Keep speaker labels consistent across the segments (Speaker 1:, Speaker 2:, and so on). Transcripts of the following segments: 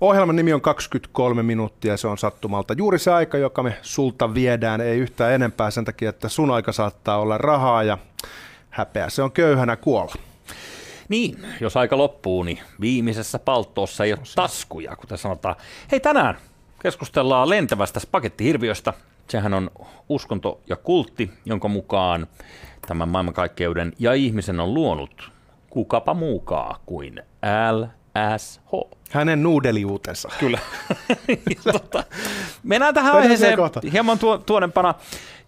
Speaker 1: Ohjelman nimi on 23 minuuttia, se on sattumalta juuri se aika, joka me sulta viedään, ei yhtään enempää sen takia, että sun aika saattaa olla rahaa ja häpeä, se on köyhänä kuolla.
Speaker 2: Niin, jos aika loppuu, niin viimeisessä palttoossa ei ole taskuja, kuten sanotaan. Hei, tänään keskustellaan lentävästä spagettihirviöstä. Sehän on uskonto ja kultti, jonka mukaan tämän maailmankaikkeuden ja ihmisen on luonut kukapa muukaa kuin LSH.
Speaker 1: Hänen nuudeliuutensa.
Speaker 2: Kyllä. tota, mennään tähän aiheeseen hieman tuo, tuonempana.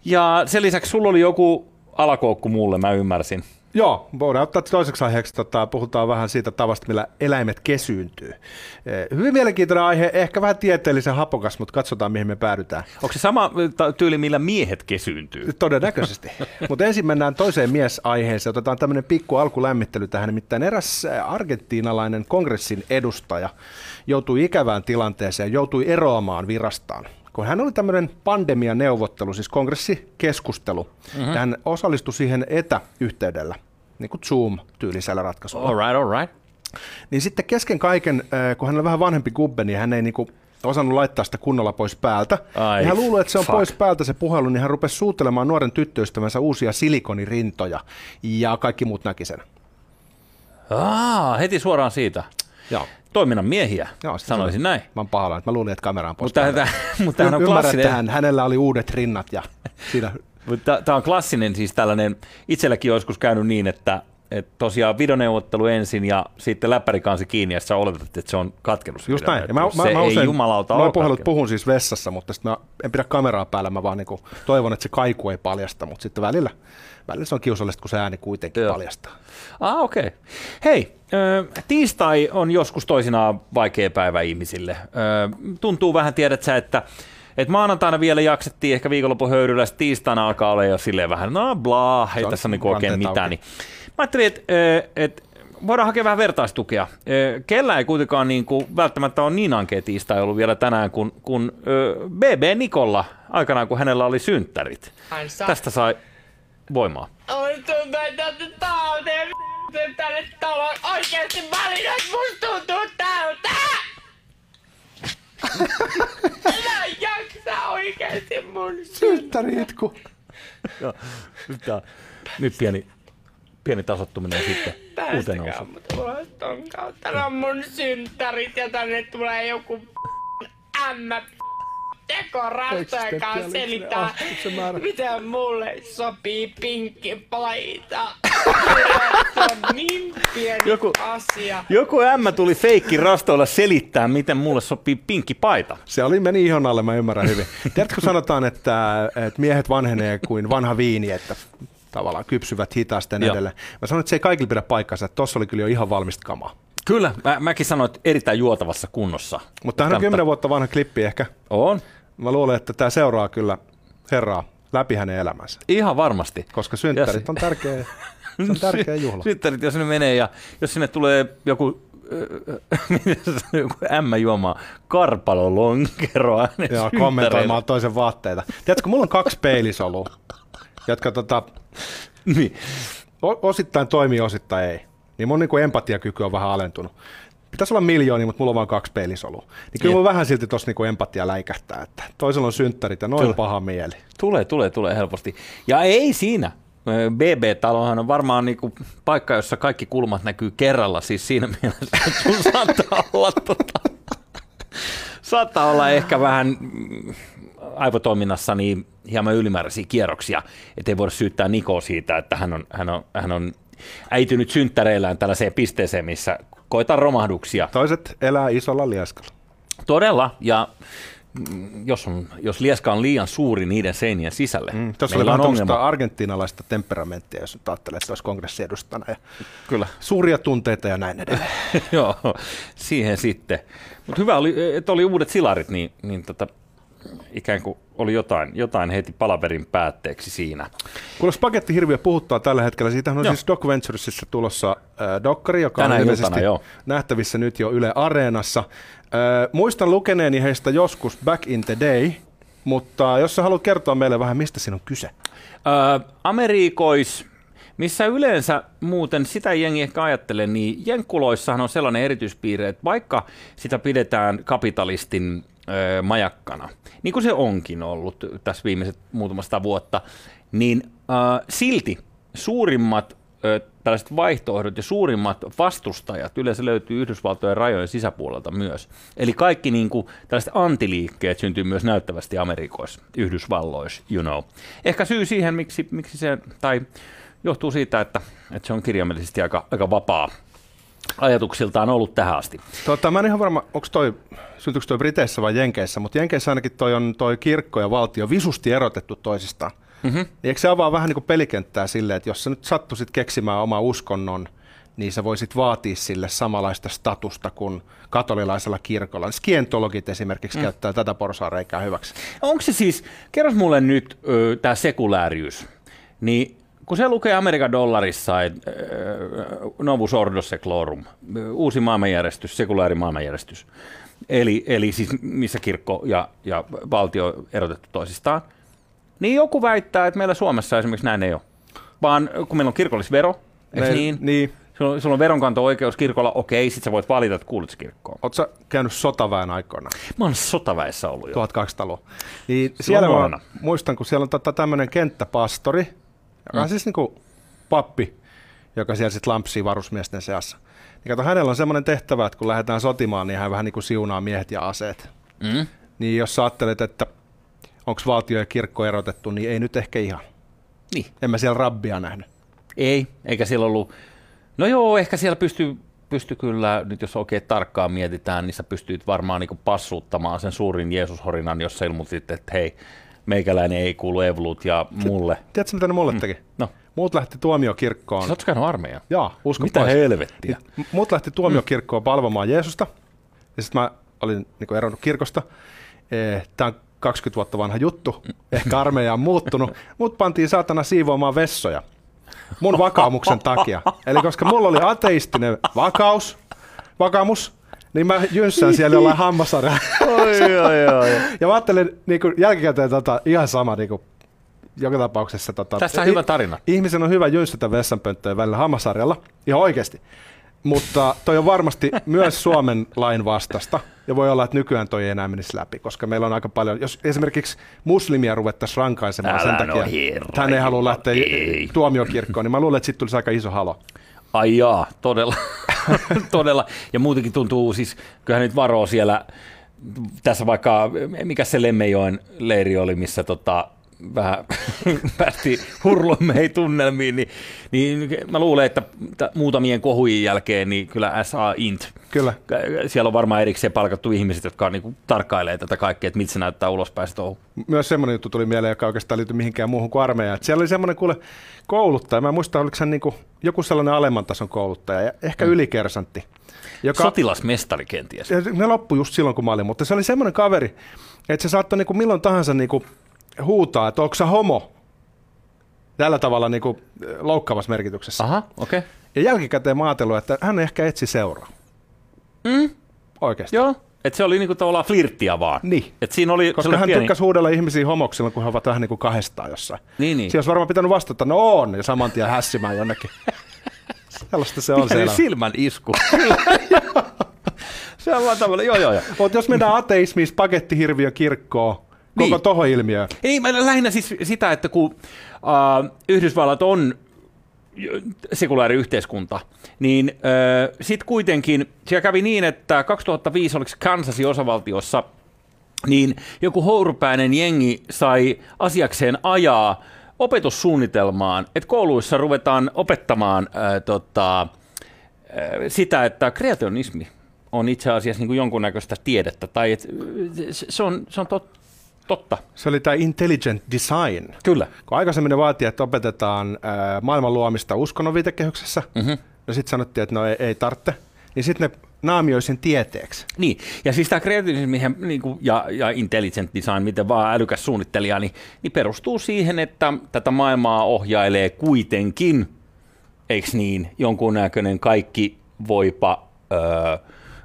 Speaker 2: Ja sen lisäksi sulla oli joku alakoukku mulle, mä ymmärsin.
Speaker 1: Joo, voidaan ottaa toiseksi aiheeksi, tota, puhutaan vähän siitä tavasta, millä eläimet kesyyntyy. Eh, hyvin mielenkiintoinen aihe, ehkä vähän tieteellisen hapokas, mutta katsotaan, mihin me päädytään.
Speaker 2: Onko se sama tyyli, millä miehet kesyyntyy?
Speaker 1: Todennäköisesti. mutta ensin mennään toiseen miesaiheeseen. Otetaan tämmöinen pikku alkulämmittely tähän. Nimittäin eräs eh, argentiinalainen kongressin edustaja joutui ikävään tilanteeseen, joutui eroamaan virastaan kun hän oli tämmöinen pandemianeuvottelu, siis kongressikeskustelu, mm-hmm. ja hän osallistui siihen etäyhteydellä, niin kuin Zoom-tyylisellä ratkaisulla.
Speaker 2: All right, all right.
Speaker 1: Niin sitten kesken kaiken, äh, kun hän on vähän vanhempi kubbe, niin hän ei niin kuin osannut laittaa sitä kunnolla pois päältä. Ai, niin hän luuli, että se on fuck. pois päältä se puhelu, niin hän rupesi suuttelemaan nuoren tyttöystävänsä uusia silikonirintoja, ja kaikki muut näki sen.
Speaker 2: Aa, heti suoraan siitä. Joo toiminnan miehiä, Joo, sanoisin näin.
Speaker 1: Mä oon pahalla, että mä luulin, että kamera on.
Speaker 2: Mutta tämä, mutta on klassinen. Hän,
Speaker 1: hänellä oli uudet rinnat ja siinä...
Speaker 2: Tämä on klassinen siis tällainen, itselläkin on joskus käynyt niin, että, että tosiaan videoneuvottelu ensin ja sitten läppärikansi kiinni ja sä oletat, että se on katkenut.
Speaker 1: Just näin. Ja mä, mä,
Speaker 2: se
Speaker 1: mä usein,
Speaker 2: ei jumalauta
Speaker 1: Noin puhelut puhun siis vessassa, mutta sitten mä en pidä kameraa päällä, mä vaan niin toivon, että se kaiku ei paljasta, mutta sitten välillä välillä se on kiusallista, kun se ääni kuitenkin Joo. paljastaa.
Speaker 2: Ah, okei. Okay. Hei, tiistai on joskus toisinaan vaikea päivä ihmisille. Tuntuu vähän, tiedät sä, että et maanantaina vielä jaksettiin ehkä viikonlopun höyryllä, tiistaina alkaa olla jo silleen vähän, no bla, ei tässä niinku oikein mitään. Niin. Mä ajattelin, että et, voidaan hakea vähän vertaistukea. Kellä ei kuitenkaan niin kuin, välttämättä ole niin ankea tiistai ollut vielä tänään kuin, kuin BB Nikolla aikanaan, kun hänellä oli synttärit. Tästä sai voimaa.
Speaker 3: On tuntuu, että tauteen tänne taloon oikeesti että musta tuntuu tältä! Mä jaksa oikeesti mun
Speaker 1: synttäriitku.
Speaker 2: Joo, nyt, nyt pieni, pieni tasottuminen sitten uuteen nousuun.
Speaker 3: mutta ulos ton kautta. Nämä on mun synttärit ja tänne tulee joku ämmä tekorastojen kanssa selittää, miten mulle sopii pinkki paita. Se on niin pieni joku, asia.
Speaker 2: Joku ämmä tuli feikki rastoilla selittää, miten mulle sopii pinkki paita.
Speaker 1: Se oli meni ihon alle, mä ymmärrän hyvin. Tiedätkö, kun sanotaan, että, että miehet vanhenee kuin vanha viini, että tavallaan kypsyvät hitaasti ja edelleen. Mä sanoin, että se ei kaikille pidä paikkansa, että tossa oli kyllä jo ihan valmista kamaa.
Speaker 2: Kyllä, mä, mäkin sanoin, että erittäin juotavassa kunnossa.
Speaker 1: Mutta tämä on kymmenen vuotta vanha klippi ehkä.
Speaker 2: On.
Speaker 1: Mä luulen, että tämä seuraa kyllä herraa läpi hänen elämänsä.
Speaker 2: Ihan varmasti.
Speaker 1: Koska synttärit on tärkeä, se on tärkeä juhla.
Speaker 2: synttärit, jos ne menee ja jos sinne tulee joku joku ämmä juomaan karpalolonkeroa.
Speaker 1: Joo, kommentoimaan toisen vaatteita. Tiedätkö, mulla on kaksi peilisolua, jotka tota, niin. osittain toimii, osittain ei. Niin mun niin empatiakyky on vähän alentunut pitäisi olla miljooni, mutta mulla on vain kaksi pelisolua. Niin kyllä mulla vähän silti tuossa niinku empatia läikähtää, että toisella on synttärit ja noin Tule. paha mieli.
Speaker 2: Tulee, tulee, tulee helposti. Ja ei siinä. BB-talohan on varmaan niinku paikka, jossa kaikki kulmat näkyy kerralla, siis siinä mielessä, että saattaa olla, tota, saattaa olla ehkä vähän mm, aivotoiminnassa niin hieman ylimääräisiä kierroksia, ettei voida syyttää Nikoa siitä, että hän on, hän on, hän on äitynyt synttäreillään tällaiseen pisteeseen, missä koita romahduksia.
Speaker 1: Toiset elää isolla lieskalla.
Speaker 2: Todella, ja jos, on, jos lieska on liian suuri niiden seinien sisälle. Mm,
Speaker 1: Tuossa oli vähän ongelma. argentinalaista temperamenttia, jos nyt ajattelee, että olisi kongressiedustana. Ja Kyllä. Suuria tunteita ja näin edelleen.
Speaker 2: Joo, siihen sitten. Mutta hyvä oli, että oli uudet silarit, niin, niin tota, ikään kuin oli jotain, jotain heti palaverin päätteeksi siinä.
Speaker 1: Kuule, spagettihirviö puhuttaa tällä hetkellä. Siitähän on joo. siis Doc Venturesissa tulossa äh, dokkari, joka
Speaker 2: Tänä
Speaker 1: on
Speaker 2: iltana, joo.
Speaker 1: nähtävissä nyt jo Yle Areenassa. Äh, muistan lukeneeni heistä joskus Back in the Day, mutta jos sä haluat kertoa meille vähän, mistä siinä on kyse?
Speaker 2: Äh, Amerikois missä yleensä muuten sitä jengi ehkä ajattelee, niin jenkkuloissahan on sellainen erityispiirre, että vaikka sitä pidetään kapitalistin ö, majakkana, niin kuin se onkin ollut tässä viimeiset muutamasta vuotta, niin ö, silti suurimmat ö, tällaiset vaihtoehdot ja suurimmat vastustajat yleensä löytyy Yhdysvaltojen rajojen sisäpuolelta myös. Eli kaikki niin kuin, tällaiset antiliikkeet syntyy myös näyttävästi Amerikoissa, Yhdysvalloissa, you know. Ehkä syy siihen, miksi, miksi se, tai johtuu siitä, että, että se on kirjaimellisesti aika, aika vapaa ajatuksiltaan ollut tähän asti.
Speaker 1: Tota, mä en ihan varma, onko toi, syntyykö toi Briteissä vai Jenkeissä, mutta Jenkeissä ainakin toi on toi kirkko ja valtio visusti erotettu toisistaan. Mm-hmm. Niin eikö se avaa vähän niin kuin pelikenttää silleen, että jos sä nyt sattuisit keksimään oma uskonnon, niin sä voisit vaatia sille samanlaista statusta kuin katolilaisella kirkolla. Skientologit esimerkiksi mm. käyttää tätä porsaareikää hyväksi.
Speaker 2: Onko se siis, kerros mulle nyt tämä sekulääriys, niin kun se lukee Amerikan dollarissa, että Novus Ordo Seclorum, uusi maailmanjärjestys, sekulaari maailmanjärjestys, eli, eli siis missä kirkko ja, ja valtio erotettu toisistaan, niin joku väittää, että meillä Suomessa esimerkiksi näin ei ole. Vaan kun meillä on kirkollisvero, eikö
Speaker 1: Ne-
Speaker 2: niin?
Speaker 1: niin.
Speaker 2: Sulla, on- sulla on veronkanto-oikeus kirkolla, okei, sit sä voit valita, että kuulut sä kirkkoon.
Speaker 1: Oletko käynyt sotaväen aikoinaan?
Speaker 2: Mä oon sotaväessä ollut jo.
Speaker 1: 1200-luvun. Niin siellä mä muistan, kun siellä on tämmöinen kenttäpastori, joka on
Speaker 2: Mm.
Speaker 1: siis niinku pappi, joka siellä sitten lampsii varusmiesten seassa. Niin kato, hänellä on semmoinen tehtävä, että kun lähdetään sotimaan, niin hän vähän niin kuin siunaa miehet ja aseet.
Speaker 2: Mm?
Speaker 1: Niin jos sä ajattelet, että onko valtio ja kirkko erotettu, niin ei nyt ehkä ihan.
Speaker 2: Niin.
Speaker 1: En mä siellä rabbia nähnyt.
Speaker 2: Ei, eikä siellä ollut... No joo, ehkä siellä pystyy, pystyy kyllä, nyt jos oikein tarkkaan mietitään, niin sä pystyit varmaan niin passuuttamaan sen suurin Jeesushorinan, jossa ilmoitit, että hei, meikäläinen ei kuulu Evolut ja mulle.
Speaker 1: Tiedätkö, mitä ne mulle teki?
Speaker 2: No,
Speaker 1: Muut lähti tuomiokirkkoon.
Speaker 2: sä oot käynyt armeijan.
Speaker 1: Jaa, usko
Speaker 2: Mitä
Speaker 1: pois.
Speaker 2: helvettiä?
Speaker 1: Niin, Mut lähti tuomiokirkkoon palvomaan Jeesusta. Ja sitten mä olin niin eronnut kirkosta. Tämä on 20 vuotta vanha juttu. Ehkä armeija on muuttunut. Mut pantiin saatana siivoamaan vessoja. Mun vakaumuksen takia. Eli koska mulla oli ateistinen vakaus, vakaumus, niin mä jynssään siellä jollain hammasarjalla.
Speaker 2: Oi, oi, oi.
Speaker 1: Ja mä ajattelin niin kuin jälkikäteen tota, ihan sama niin kuin, joka tapauksessa. Tota,
Speaker 2: Tässä on hyvä tarina.
Speaker 1: Ihmisen on hyvä jynssätä vessanpönttöjen välillä hammasarjalla, ihan oikeasti. Mutta toi on varmasti myös Suomen lain vastasta. Ja voi olla, että nykyään toi ei enää menisi läpi, koska meillä on aika paljon, jos esimerkiksi muslimia ruvettaisiin rankaisemaan
Speaker 2: Älä
Speaker 1: sen
Speaker 2: no
Speaker 1: takia,
Speaker 2: herra
Speaker 1: että hän ei halua lähteä
Speaker 2: ei.
Speaker 1: tuomiokirkkoon, niin mä luulen, että sitten tulisi aika iso halo.
Speaker 2: Ai jaa, todella. todella. Ja muutenkin tuntuu siis, kyllähän nyt varoo siellä, tässä vaikka, mikä se Lemmenjoen leiri oli, missä tota, vähän päästiin hurlummeihin tunnelmiin, niin, niin mä luulen, että muutamien kohujen jälkeen niin kyllä SA Int,
Speaker 1: Kyllä.
Speaker 2: siellä on varmaan erikseen palkattu ihmiset, jotka niin tarkkailee tätä kaikkea, että miltä se näyttää ulospäin se touhu.
Speaker 1: Myös semmoinen juttu tuli mieleen, joka oikeastaan liittyy mihinkään muuhun kuin armeijaan. Että siellä oli semmoinen kuule kouluttaja, mä en muista, oliko hän niinku joku sellainen alemman tason kouluttaja, ja ehkä mm. ylikersantti. Joka,
Speaker 2: Sotilasmestari kenties.
Speaker 1: Ja ne loppui just silloin, kun mä olin, mutta se oli semmoinen kaveri, että se saattoi niinku milloin tahansa niinku huutaa, että onko sä homo? Tällä tavalla niinku loukkaavassa merkityksessä.
Speaker 2: Aha, okei. Okay.
Speaker 1: Ja jälkikäteen mä ajatellut, että hän ehkä etsi seuraa.
Speaker 2: Mm,
Speaker 1: Oikeasti.
Speaker 2: joo, että se oli niinku tavallaan flirttiä vaan.
Speaker 1: Niin.
Speaker 2: Et siinä oli,
Speaker 1: Koska hän
Speaker 2: pieni...
Speaker 1: tykkäsi huudella ihmisiä homoksi silloin, kun he ovat vähän niin kuin kahdestaan jossain.
Speaker 2: Niin, niin.
Speaker 1: Siinä olisi varmaan pitänyt vastata, no on, ja saman tien hässimään jonnekin. Sellaista se on
Speaker 2: Pieni
Speaker 1: siellä.
Speaker 2: silmän isku. se on vaan tämmöinen, joo joo joo.
Speaker 1: Mutta jos mennään ateismiin, pakettihirviö kirkkoon, koko
Speaker 2: Niin.
Speaker 1: tohon ilmiöön.
Speaker 2: Ei, mä lähinnä siis sitä, että kun äh, Yhdysvallat on sekulaari yhteiskunta, niin äh, sitten kuitenkin siellä kävi niin, että 2005 oliko Kansasin osavaltiossa, niin joku hourupäinen jengi sai asiakseen ajaa opetussuunnitelmaan, että kouluissa ruvetaan opettamaan äh, tota, äh, sitä, että kreationismi on itse asiassa niin kuin jonkunnäköistä tiedettä, tai et, se- on, se on tot, totta.
Speaker 1: Se oli tämä intelligent design.
Speaker 2: Kyllä.
Speaker 1: Kun aikaisemmin ne vaatii, että opetetaan ää, maailman luomista uskonnon viitekehyksessä, mm-hmm. no sitten sanottiin, että no ei, ei tarvitse, niin sitten ne naamioi sen tieteeksi.
Speaker 2: Niin, ja siis tämä kreatiivismi niin kuin, ja, ja intelligent design, miten vaan älykäs suunnittelija, niin, niin perustuu siihen, että tätä maailmaa ohjailee kuitenkin, eikö niin, jonkunnäköinen kaikki voipa ö,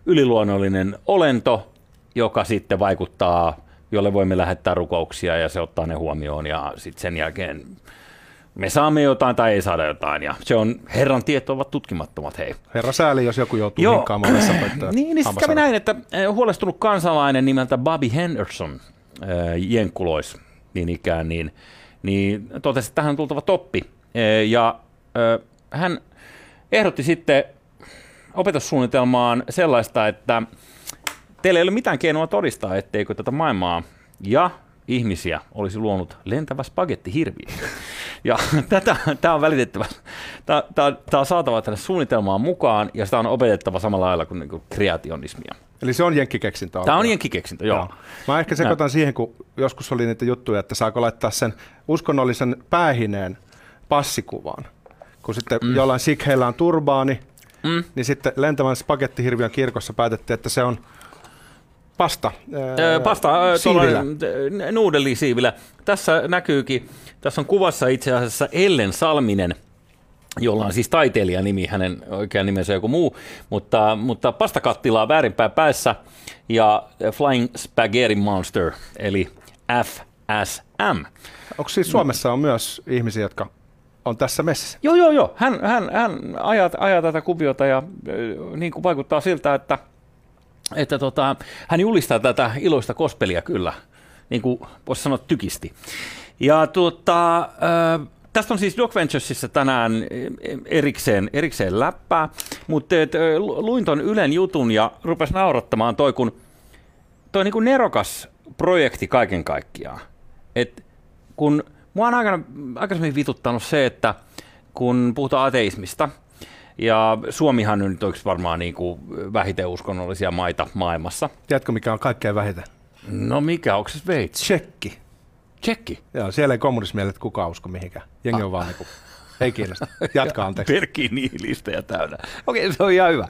Speaker 2: yliluonnollinen olento, joka sitten vaikuttaa, jolle voimme lähettää rukouksia ja se ottaa ne huomioon ja sitten sen jälkeen me saamme jotain tai ei saada jotain. Ja se on, herran tiet ovat tutkimattomat, hei.
Speaker 1: Herra sääli, jos joku joutuu
Speaker 2: Joo.
Speaker 1: hinkkaamaan vessa
Speaker 2: Niin, niin sitten kävi näin, että eh, huolestunut kansalainen nimeltä Bobby Henderson, äh, Jenkkulois niin ikään, niin, niin totesi, että tähän on tultava toppi. Eh, Ja äh, hän ehdotti sitten opetussuunnitelmaan sellaista, että teillä ei ole mitään keinoa todistaa, etteikö tätä maailmaa ja ihmisiä olisi luonut lentävä spagettihirviö. Ja tätä, tämä on välitettävä, tämä, tämä, tämä on saatava tänne suunnitelmaan mukaan ja sitä on opetettava samalla lailla kuin, niin kreationismia.
Speaker 1: Eli se on jenkkikeksintö.
Speaker 2: Tämä on jenkkikeksintö, joo.
Speaker 1: Joo. Mä ehkä sekoitan siihen, kun joskus oli niitä juttuja, että saako laittaa sen uskonnollisen päähineen passikuvaan. Kun sitten mm. jollain sikheillä on turbaani, mm. niin sitten lentävän spagettihirviön kirkossa päätettiin, että se on pasta.
Speaker 2: Öö, Pasta öö, nuudelisiivillä. Tässä näkyykin, tässä on kuvassa itse asiassa Ellen Salminen, jolla on siis taiteilijan nimi, hänen oikea nimensä joku muu, mutta, mutta pastakattilaa väärinpäin päässä ja Flying Spaghetti Monster, eli FSM.
Speaker 1: Onko siis Suomessa on myös ihmisiä, jotka on tässä messissä?
Speaker 2: Joo, joo, joo. Hän, hän, hän ajaa, ajaa tätä kuviota ja niin kuin vaikuttaa siltä, että, että tota, hän julistaa tätä iloista kospelia kyllä, niin kuin voisi sanoa tykisti. Ja tuota, ö, tästä on siis Doc Venturesissa tänään erikseen, erikseen läppää, mutta et, luin ton Ylen jutun ja rupes naurattamaan toi, kun toi niin kuin nerokas projekti kaiken kaikkiaan. Et kun mua on aikana, aikaisemmin vituttanut se, että kun puhutaan ateismista, ja Suomihan on nyt oikeasti varmaan niin kuin vähiten uskonnollisia maita maailmassa.
Speaker 1: Tiedätkö, mikä on kaikkein vähiten?
Speaker 2: No mikä, onko se Sveitsi?
Speaker 1: Tsekki.
Speaker 2: Tsekki.
Speaker 1: Joo, siellä ei kommunismi että kukaan usko mihinkään. Jengi on vaan niinku, ei kiinnosta. Jatka anteeksi.
Speaker 2: Pelkkiä nihilistejä täynnä. Okei, se on ihan hyvä.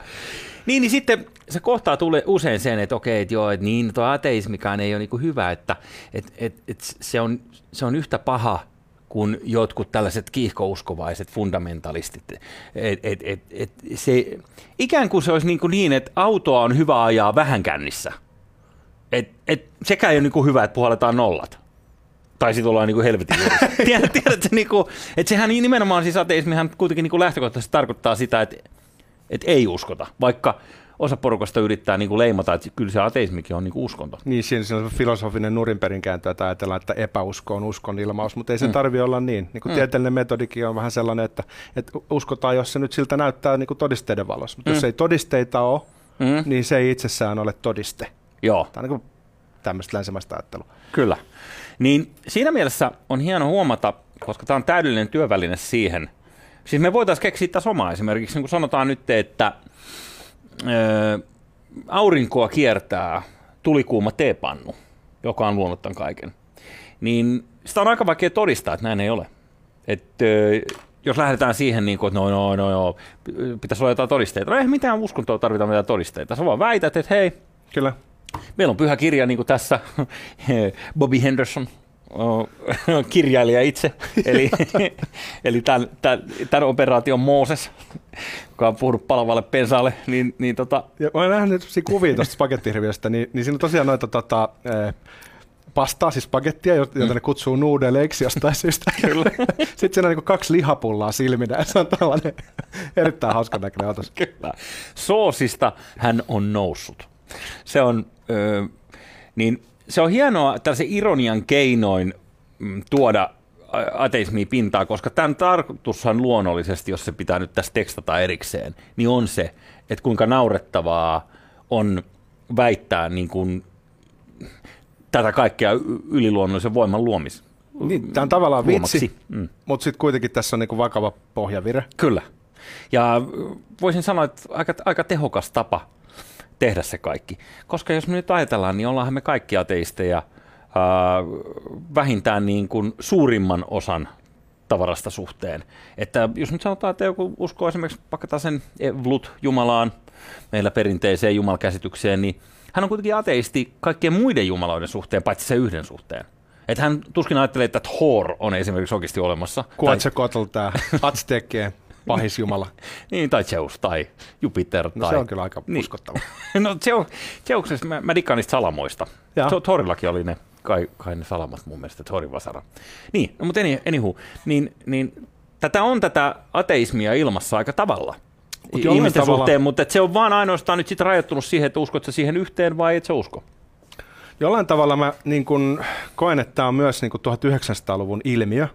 Speaker 2: Niin, niin sitten se kohtaa tulee usein sen, että okei, että joo, että niin, tuo ateismikaan ei ole niin hyvä, että et, et, et se, on, se on yhtä paha kuin jotkut tällaiset kiihkouskovaiset fundamentalistit. Et, et, et, et se, ikään kuin se olisi niin, kuin niin, että autoa on hyvä ajaa vähän kännissä. Et, et, sekään ei ole niin hyvä, että puhalletaan nollat. Tai sitten ollaan niinku helvetin juurissa. Tiedät, tiedätkö, niinku, että sehän niin nimenomaan siis ateismihan kuitenkin niinku lähtökohtaisesti tarkoittaa sitä, että, että ei uskota, vaikka osa porukasta yrittää niinku leimata, että kyllä se ateismikin on niinku uskonto.
Speaker 1: Niin, siinä on filosofinen nurinperin kääntö, että ajatellaan, että epäusko on uskon ilmaus, mutta ei se mm. tarvi olla niin. niin kuin mm. Tieteellinen metodikin on vähän sellainen, että, että uskotaan, jos se nyt siltä näyttää niin kuin todisteiden valossa. Mutta mm. jos ei todisteita ole, mm. niin se ei itsessään ole todiste.
Speaker 2: Joo.
Speaker 1: Tämä on niin kuin tämmöistä länsimaista ajattelua.
Speaker 2: Kyllä. Niin siinä mielessä on hieno huomata, koska tämä on täydellinen työväline siihen. Siis me voitaisiin keksiä tässä omaa esimerkiksi, niin kuin sanotaan nyt, että aurinkoa kiertää tulikuuma teepannu, joka on luonut tämän kaiken. Niin sitä on aika vaikea todistaa, että näin ei ole. Et, ö, jos lähdetään siihen, niin kuin, että no, no, no, no, pitäisi olla jotain todisteita. No ei mitään uskontoa tarvita mitään todisteita. Sä vaan väität, että hei,
Speaker 1: Kyllä.
Speaker 2: Meillä on pyhä kirja, niin kuin tässä, Bobby Henderson, kirjailija itse, eli, eli tämän, tämän, tämän operaation Mooses, joka on puhunut palavalle pensaalle, niin, niin tota,
Speaker 1: Ja olen nähnyt kuvia tuosta spagettihirviöstä, niin, niin siinä on tosiaan noita tota, eh, pastaa, siis spagettia, jota mm. ne kutsuu nuudeleiksi jostain syystä. Sitten siinä on niin kaksi lihapullaa silminä ja se on tällainen erittäin hauskan näköinen otos.
Speaker 2: kyllä, soosista hän on noussut. Se on, ö, niin se on hienoa tällaisen ironian keinoin mm, tuoda ateismia pintaa, koska tämän tarkoitushan luonnollisesti, jos se pitää nyt tässä tekstata erikseen, niin on se, että kuinka naurettavaa on väittää niin kuin tätä kaikkea yliluonnollisen voiman luomis.
Speaker 1: Niin, tämä on tavallaan
Speaker 2: luomaksi.
Speaker 1: vitsi,
Speaker 2: Mm.
Speaker 1: mutta sitten kuitenkin tässä on niin vakava pohjavire.
Speaker 2: Kyllä. Ja voisin sanoa, että aika, aika tehokas tapa tehdä se kaikki. Koska jos me nyt ajatellaan, niin ollaanhan me kaikki ateisteja ää, vähintään niin kuin suurimman osan tavarasta suhteen. Että jos nyt sanotaan, että joku uskoo esimerkiksi vaikka sen Vlut Jumalaan, meillä perinteiseen jumalkäsitykseen, niin hän on kuitenkin ateisti kaikkien muiden jumaloiden suhteen, paitsi se yhden suhteen. Että hän tuskin ajattelee, että Thor on esimerkiksi oikeasti olemassa. Tai-
Speaker 1: Kuatsekotl, tämä Pahis jumala.
Speaker 2: Niin, tai Zeus, tai Jupiter.
Speaker 1: No
Speaker 2: tai...
Speaker 1: se on kyllä aika
Speaker 2: Niin.
Speaker 1: uskottava.
Speaker 2: No Zeu- Zeuksessa mä, mä dikkaan niistä salamoista. To- Torillakin oli ne kai, kai ne salamat mun mielestä, sorry Vasara. Niin, no, mutta anywho, niin, niin tätä on tätä ateismia ilmassa aika tavalla. Mut ihmisten tavalla... suhteen, mutta se on vaan ainoastaan nyt sit rajoittunut siihen, että uskot siihen yhteen vai et sä usko?
Speaker 1: Jollain tavalla mä niin kun koen, että tämä on myös niin 1900-luvun ilmiö,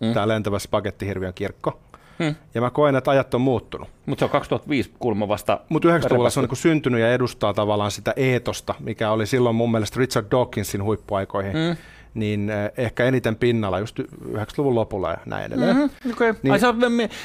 Speaker 1: mm. tämä lentävä spagettihirviön kirkko. Hmm. Ja mä koen, että ajat on muuttunut.
Speaker 2: Mutta se on 2005 kulma vasta.
Speaker 1: Mutta 90-luvulla se on niin syntynyt ja edustaa tavallaan sitä eetosta, mikä oli silloin mun mielestä Richard Dawkinsin huippuaikoihin. Hmm niin eh, ehkä eniten pinnalla just 90-luvun lopulla ja näin edelleen.
Speaker 2: Mm-hmm, okay. niin, Ai, sä,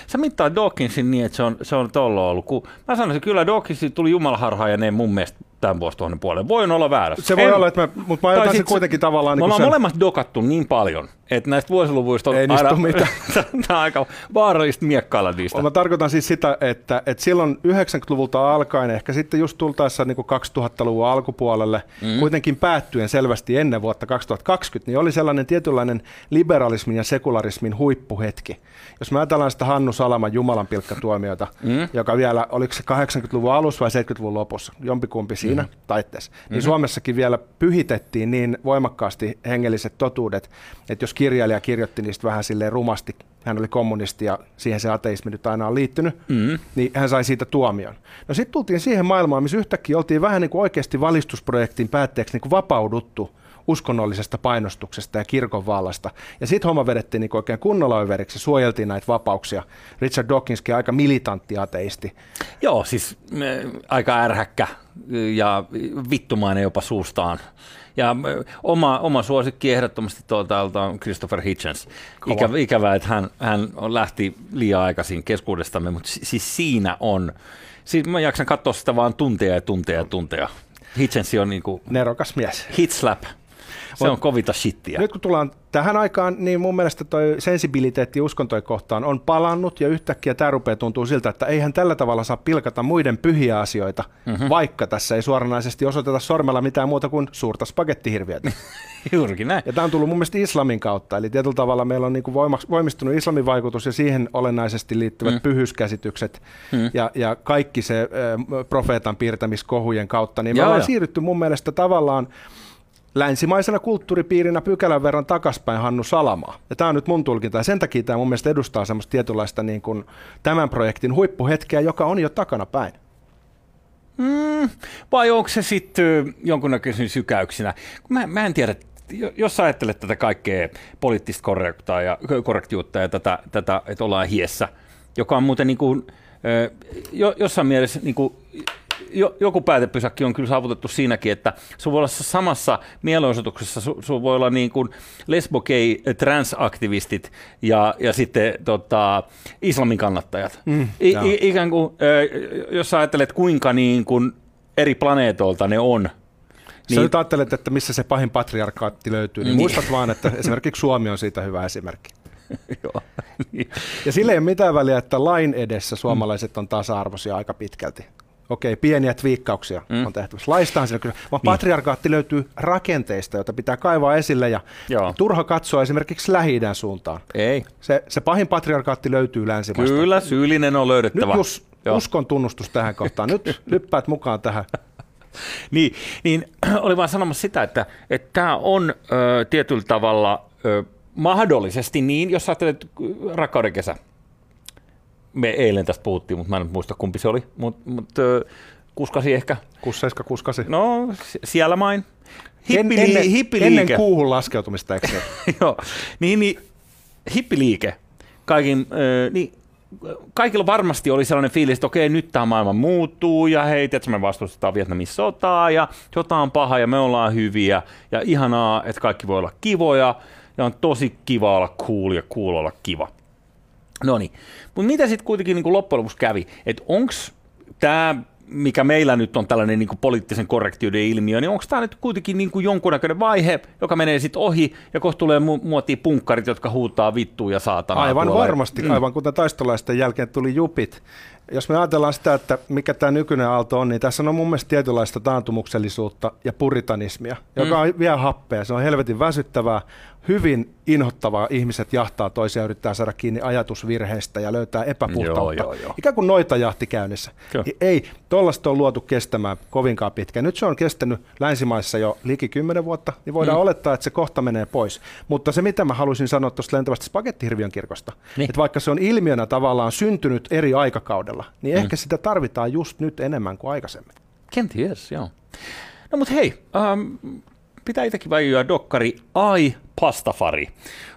Speaker 2: sä mittaa Dawkinsin niin, että se on, se on tuolla ollut. Kun mä sanoisin, kyllä Dawkinsin tuli jumalaharhaan ja ne mun mielestä tämän vuosituhannen puolen. Voin olla väärässä.
Speaker 1: Se voi en, olla, että mä, mutta mä ajatan se kuitenkin tavallaan...
Speaker 2: Me
Speaker 1: niin
Speaker 2: ollaan sen... molemmat dokattu niin paljon, että näistä vuosiluvuista on Ei aina, mitään. tämä on aika vaarallista miekkailla niistä.
Speaker 1: Mä tarkoitan siis sitä, että, että silloin 90-luvulta alkaen, ehkä sitten just tultaessa niin kuin 2000-luvun alkupuolelle, mm. kuitenkin päättyen selvästi ennen vuotta 2020, niin oli sellainen tietynlainen liberalismin ja sekularismin huippuhetki. Jos mä ajatellaan sitä Hannu Salaman Jumalan pilkkatuomiota, mm. joka vielä, oliko se 80-luvun alussa vai 70-luvun lopussa, jompikumpi siinä mm. taitteessa, niin mm-hmm. Suomessakin vielä pyhitettiin niin voimakkaasti hengelliset totuudet, että jos kirjailija kirjoitti niistä vähän silleen rumasti, hän oli kommunisti ja siihen se ateismi nyt aina on liittynyt, mm-hmm. niin hän sai siitä tuomion. No sitten tultiin siihen maailmaan, missä yhtäkkiä oltiin vähän niin kuin oikeasti valistusprojektin päätteeksi niin kuin vapauduttu uskonnollisesta painostuksesta ja kirkon vallasta. Ja sitten homma vedettiin niin oikein kunnolla överiksi, suojeltiin näitä vapauksia. Richard Dawkinskin aika militantti ateisti.
Speaker 2: Joo, siis äh, aika ärhäkkä ja vittumainen jopa suustaan. Ja oma, oma suosikki ehdottomasti tuolta on Christopher Hitchens. Ikä, ikävää, että hän, hän lähti liian aikaisin keskuudestamme, mutta siis siinä on, siis mä jaksan katsoa sitä vaan tunteja ja tunteja ja tunteja. Hitchens on niin kuin...
Speaker 1: Nerokas mies.
Speaker 2: Hit slap. Se on kovita shittiä.
Speaker 1: Nyt kun tullaan tähän aikaan, niin mun mielestä toi sensibiliteetti uskontojen kohtaan on palannut ja yhtäkkiä tämä rupeaa tuntuu siltä, että eihän tällä tavalla saa pilkata muiden pyhiä asioita, mm-hmm. vaikka tässä ei suoranaisesti osoiteta sormella mitään muuta kuin suurta spagettihirviötä.
Speaker 2: Juurikin näin.
Speaker 1: Ja tämä on tullut mun mielestä islamin kautta, eli tietyllä tavalla meillä on niinku voimistunut islamin vaikutus ja siihen olennaisesti liittyvät mm. pyhyyskäsitykset mm. ja, ja kaikki se äh, profeetan piirtämiskohujen kautta, niin me ollaan siirrytty mun mielestä tavallaan länsimaisena kulttuuripiirinä pykälän verran takaspäin Hannu Salamaa. Ja tämä on nyt mun tulkinta, ja sen takia tämä mun mielestä edustaa semmoista tietynlaista niin kuin tämän projektin huippuhetkeä, joka on jo takana päin.
Speaker 2: Mm, vai onko se sitten jonkunnäköisen sykäyksinä? Mä, mä en tiedä, jos sä ajattelet tätä kaikkea poliittista ja, korrektiutta ja tätä, tätä, että ollaan hiessä, joka on muuten niin kuin, jo, jossain mielessä niin kuin, jo, joku päätepysäkki on kyllä saavutettu siinäkin, että sun voi olla samassa mielenosoituksessa, sun, voi olla niin kuin lesbokei transaktivistit ja, ja sitten tota, islamin kannattajat. Mm, I, i, ikään kuin, jos sä ajattelet kuinka niin kuin eri planeetolta ne on,
Speaker 1: niin. Sä nyt ajattelet, että missä se pahin patriarkaatti löytyy, niin, niin. muistat vaan, että esimerkiksi Suomi on siitä hyvä esimerkki. Joo. Ja sillä ei ole mitään väliä, että lain edessä suomalaiset on tasa-arvoisia aika pitkälti. Okei, pieniä twiikkauksia mm. on tehty. Laistahan siellä kyllä, vaan niin. patriarkaatti löytyy rakenteista, joita pitää kaivaa esille ja Joo. turha katsoa esimerkiksi lähi suuntaan.
Speaker 2: Ei.
Speaker 1: Se, se pahin patriarkaatti löytyy länsimaista.
Speaker 2: Kyllä, syyllinen on löydettävä.
Speaker 1: Nyt jos uskon tunnustus tähän kohtaan, nyt lyppäät mukaan tähän.
Speaker 2: niin, niin oli vaan sanomassa sitä, että tämä on ö, tietyllä tavalla ö, mahdollisesti niin, jos ajattelet rakkauden kesä, me eilen tästä puhuttiin, mutta mä en muista kumpi se oli, mutta mut, kuskasi ehkä.
Speaker 1: Kusseiska kuskasi.
Speaker 2: No, siellä main.
Speaker 1: Hippili- ennen, hippiliike. Ennen kuuhun laskeutumista, eikö se?
Speaker 2: Joo, niin, niin hippiliike. Kaikin, äh, niin, kaikilla varmasti oli sellainen fiilis, että okei, nyt tämä maailma muuttuu ja hei, että me vastustetaan Vietnamin sotaa ja sota on paha ja me ollaan hyviä ja ihanaa, että kaikki voi olla kivoja ja on tosi kiva olla cool ja cool olla kiva. No niin, mutta mitä sitten kuitenkin niin loppujen lopuksi kävi? Että onko tämä mikä meillä nyt on tällainen niin kuin poliittisen korrektiuden ilmiö, niin onko tämä nyt kuitenkin niin kuin jonkunnäköinen vaihe, joka menee sitten ohi, ja kohta tulee mu- muotiin punkkarit, jotka huutaa vittua ja saatana.
Speaker 1: Aivan tuolla. varmasti, mm. aivan kuten taistolaisten jälkeen tuli jupit. Jos me ajatellaan sitä, että mikä tämä nykyinen aalto on, niin tässä on mun mielestä tietynlaista taantumuksellisuutta ja puritanismia, joka mm. on vielä happea. Se on helvetin väsyttävää, hyvin inhottavaa. Ihmiset jahtaa toisia, yrittää saada kiinni ajatusvirheistä ja löytää epäpuhtautta.
Speaker 2: Joo, joo, joo.
Speaker 1: Ikään kuin noita jahti käynnissä.
Speaker 2: Kyllä.
Speaker 1: Ei, tuollaista on luotu kestämään kovinkaan pitkään. Nyt se on kestänyt länsimaissa jo liki 10 vuotta, niin voidaan mm. olettaa, että se kohta menee pois. Mutta se, mitä mä haluaisin sanoa tuosta lentävästä spagettihirviön kirkosta,
Speaker 2: Niin.
Speaker 1: että vaikka se on ilmiönä tavallaan syntynyt eri aikakaudella, niin mm. ehkä sitä tarvitaan just nyt enemmän kuin aikaisemmin.
Speaker 2: Kenties, joo. No mut hei, ähm, pitää itsekin väijyä dokkari Ai Pastafari.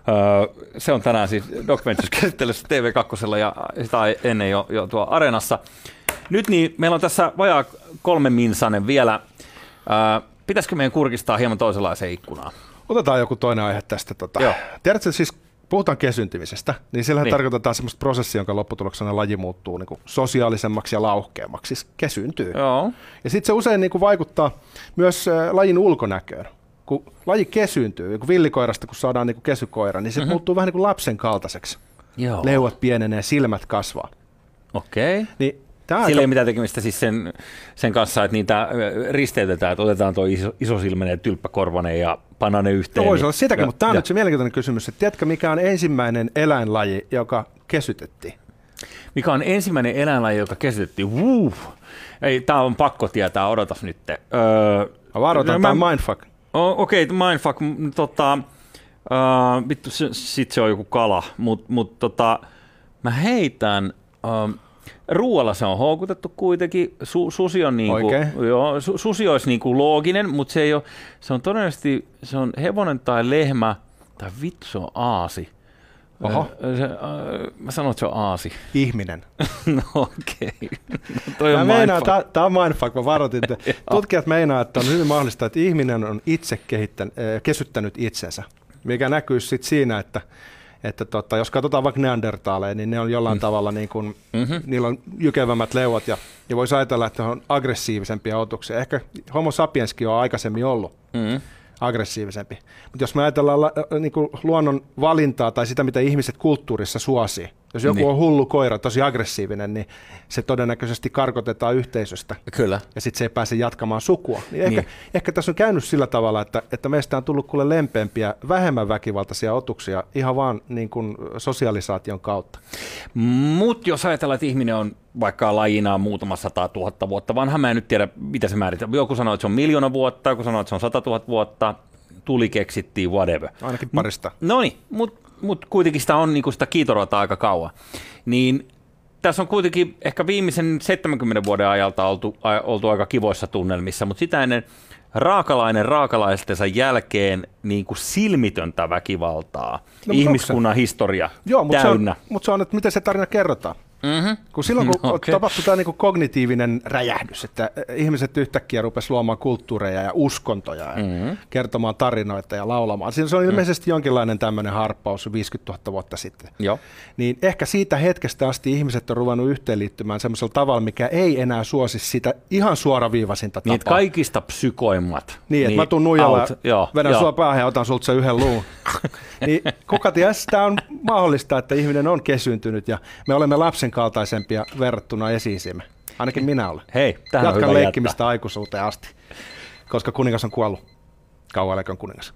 Speaker 2: Öö, se on tänään siis Doc Ventures käsittelyssä TV2 ja sitä ennen jo, jo tuo Areenassa. Nyt niin, meillä on tässä vajaa kolme minsanen vielä. Öö, pitäisikö meidän kurkistaa hieman toisenlaiseen ikkunaan?
Speaker 1: Otetaan joku toinen aihe tästä. Tota.
Speaker 2: Joo.
Speaker 1: Tiedätkö, siis puhutaan kesyntymisestä, niin sillähän
Speaker 2: Niin.
Speaker 1: tarkoitetaan semmoista prosessia, jonka lopputuloksena laji muuttuu niin kuin sosiaalisemmaksi ja lauhkeammaksi, siis kesyntyy.
Speaker 2: Joo.
Speaker 1: Ja sitten se usein niin kuin vaikuttaa myös lajin ulkonäköön. Kun laji kesyntyy, kun villikoirasta kun saadaan niin kuin kesykoira, niin se mm-hmm. muuttuu vähän niin kuin lapsen kaltaiseksi.
Speaker 2: Joo.
Speaker 1: Leuat pienenee, silmät kasvaa.
Speaker 2: Okei. Okay.
Speaker 1: Niin tämä
Speaker 2: Sillä ei mitään tekemistä siis sen, sen kanssa, että niitä risteytetään, että otetaan tuo iso, isosilmäinen tylppäkorvanen ja pannaan ne yhteen.
Speaker 1: No voisi olla sitäkin,
Speaker 2: ja-
Speaker 1: mutta tämä on
Speaker 2: ja-
Speaker 1: nyt se mielenkiintoinen kysymys, että tiedätkö mikä on ensimmäinen eläinlaji, joka kesytettiin?
Speaker 2: Mikä on ensimmäinen eläinlaji, joka käsitettiin? Wuu. Ei, tää on pakko tietää, odotas nyt. Öö,
Speaker 1: varoitan,
Speaker 2: no,
Speaker 1: tämä
Speaker 2: mä-
Speaker 1: mindfuck.
Speaker 2: O- Okei, okay, mindfuck. Tota, uh, vittu, se, sit se on joku kala, mutta mut, tota, mä heitän... Um, Ruoalla se on houkutettu kuitenkin. Su, susi on niinku,
Speaker 1: Oikein.
Speaker 2: joo, su, susi olisi niinku looginen, mutta se ei ole, se on todennäköisesti, se on hevonen tai lehmä, tai vittu se on aasi.
Speaker 1: Oho.
Speaker 2: Se, mä sanon, että se on aasi.
Speaker 1: Ihminen.
Speaker 2: No okei. No, toi
Speaker 1: Mä
Speaker 2: on
Speaker 1: meinaan, tämä on mindfuck, mä varoitin. että Tutkijat meinaa, että on hyvin mahdollista, että ihminen on itse kesyttänyt itsensä, mikä näkyy sitten siinä, että että tota, jos katsotaan vaikka neandertaaleja, niin ne on jollain mm. tavalla, niin kuin,
Speaker 2: Mhm.
Speaker 1: mm-hmm. niillä on jykevämmät leuat ja, ja voisi ajatella, että on aggressiivisempia otuksia. Ehkä homo sapienskin on aikaisemmin ollut
Speaker 2: Mm.
Speaker 1: Aggressiivisempi. Mutta jos me ajatellaan la, niin kuin luonnon valintaa tai sitä, mitä ihmiset kulttuurissa suosii, jos joku
Speaker 2: Niin.
Speaker 1: on hullu koira, tosi aggressiivinen, niin se todennäköisesti karkotetaan yhteisöstä
Speaker 2: Kyllä.
Speaker 1: ja sitten se ei pääse jatkamaan sukua. Niin ehkä,
Speaker 2: Niin.
Speaker 1: niin. ehkä tässä on käynyt sillä tavalla, että, että meistä on tullut kuule lempeämpiä, vähemmän väkivaltaisia otuksia ihan vaan niin kuin sosialisaation kautta.
Speaker 2: Mutta jos ajatellaan, että ihminen on vaikka lajina muutama sata tuhatta vuotta vanha, mä en nyt tiedä, mitä se määritellään. Joku sanoo, että se on miljoona vuotta, joku sanoo, että se on sata tuhatta vuotta, tuli keksittiin, whatever.
Speaker 1: Ainakin parista.
Speaker 2: No niin, mutta mut kuitenkin sitä on niinku sitä kiitorata aika kauan. Niin tässä on kuitenkin ehkä viimeisen 70 vuoden ajalta oltu, a, oltu aika kivoissa tunnelmissa, mutta sitä ennen raakalainen raakalaistensa jälkeen niin kuin silmitöntä väkivaltaa.
Speaker 1: No, mutta
Speaker 2: ihmiskunnan historia
Speaker 1: Joo, mutta se, on,
Speaker 2: täynnä.
Speaker 1: mutta se on, että miten se tarina kerrotaan.
Speaker 2: Mm-hmm.
Speaker 1: Kun silloin, kun
Speaker 2: No,
Speaker 1: okay. tapahtui tämä niin kognitiivinen räjähdys, että ihmiset yhtäkkiä rupesivat luomaan kulttuureja ja uskontoja ja
Speaker 2: Mm-hmm.
Speaker 1: mm-hmm. kertomaan tarinoita ja laulamaan. Siinä se on ilmeisesti jonkinlainen tämmöinen harppaus 50 000 vuotta sitten.
Speaker 2: Joo.
Speaker 1: Niin ehkä siitä hetkestä asti ihmiset on ruvennut yhteenliittymään semmoisella tavalla, mikä ei enää suosi sitä ihan suoraviivaisinta
Speaker 2: Niin,
Speaker 1: tapaa.
Speaker 2: kaikista psykoimmat.
Speaker 1: Niin, että mä tuun nuijalla,
Speaker 2: out. Joo,
Speaker 1: vedän
Speaker 2: joo.
Speaker 1: sua päähän ja otan sulta sen yhden luun. niin kuka ties, tämä on mahdollista, että ihminen on kesyntynyt ja me olemme lapsen kaltaisempia verrattuna esiisimme. Ainakin minä olen.
Speaker 2: Hei, tähän on
Speaker 1: Jatkan
Speaker 2: hyvä
Speaker 1: leikkimistä aikuisuuteen asti, koska kuningas on kuollut. Kauan eläköön kuningas.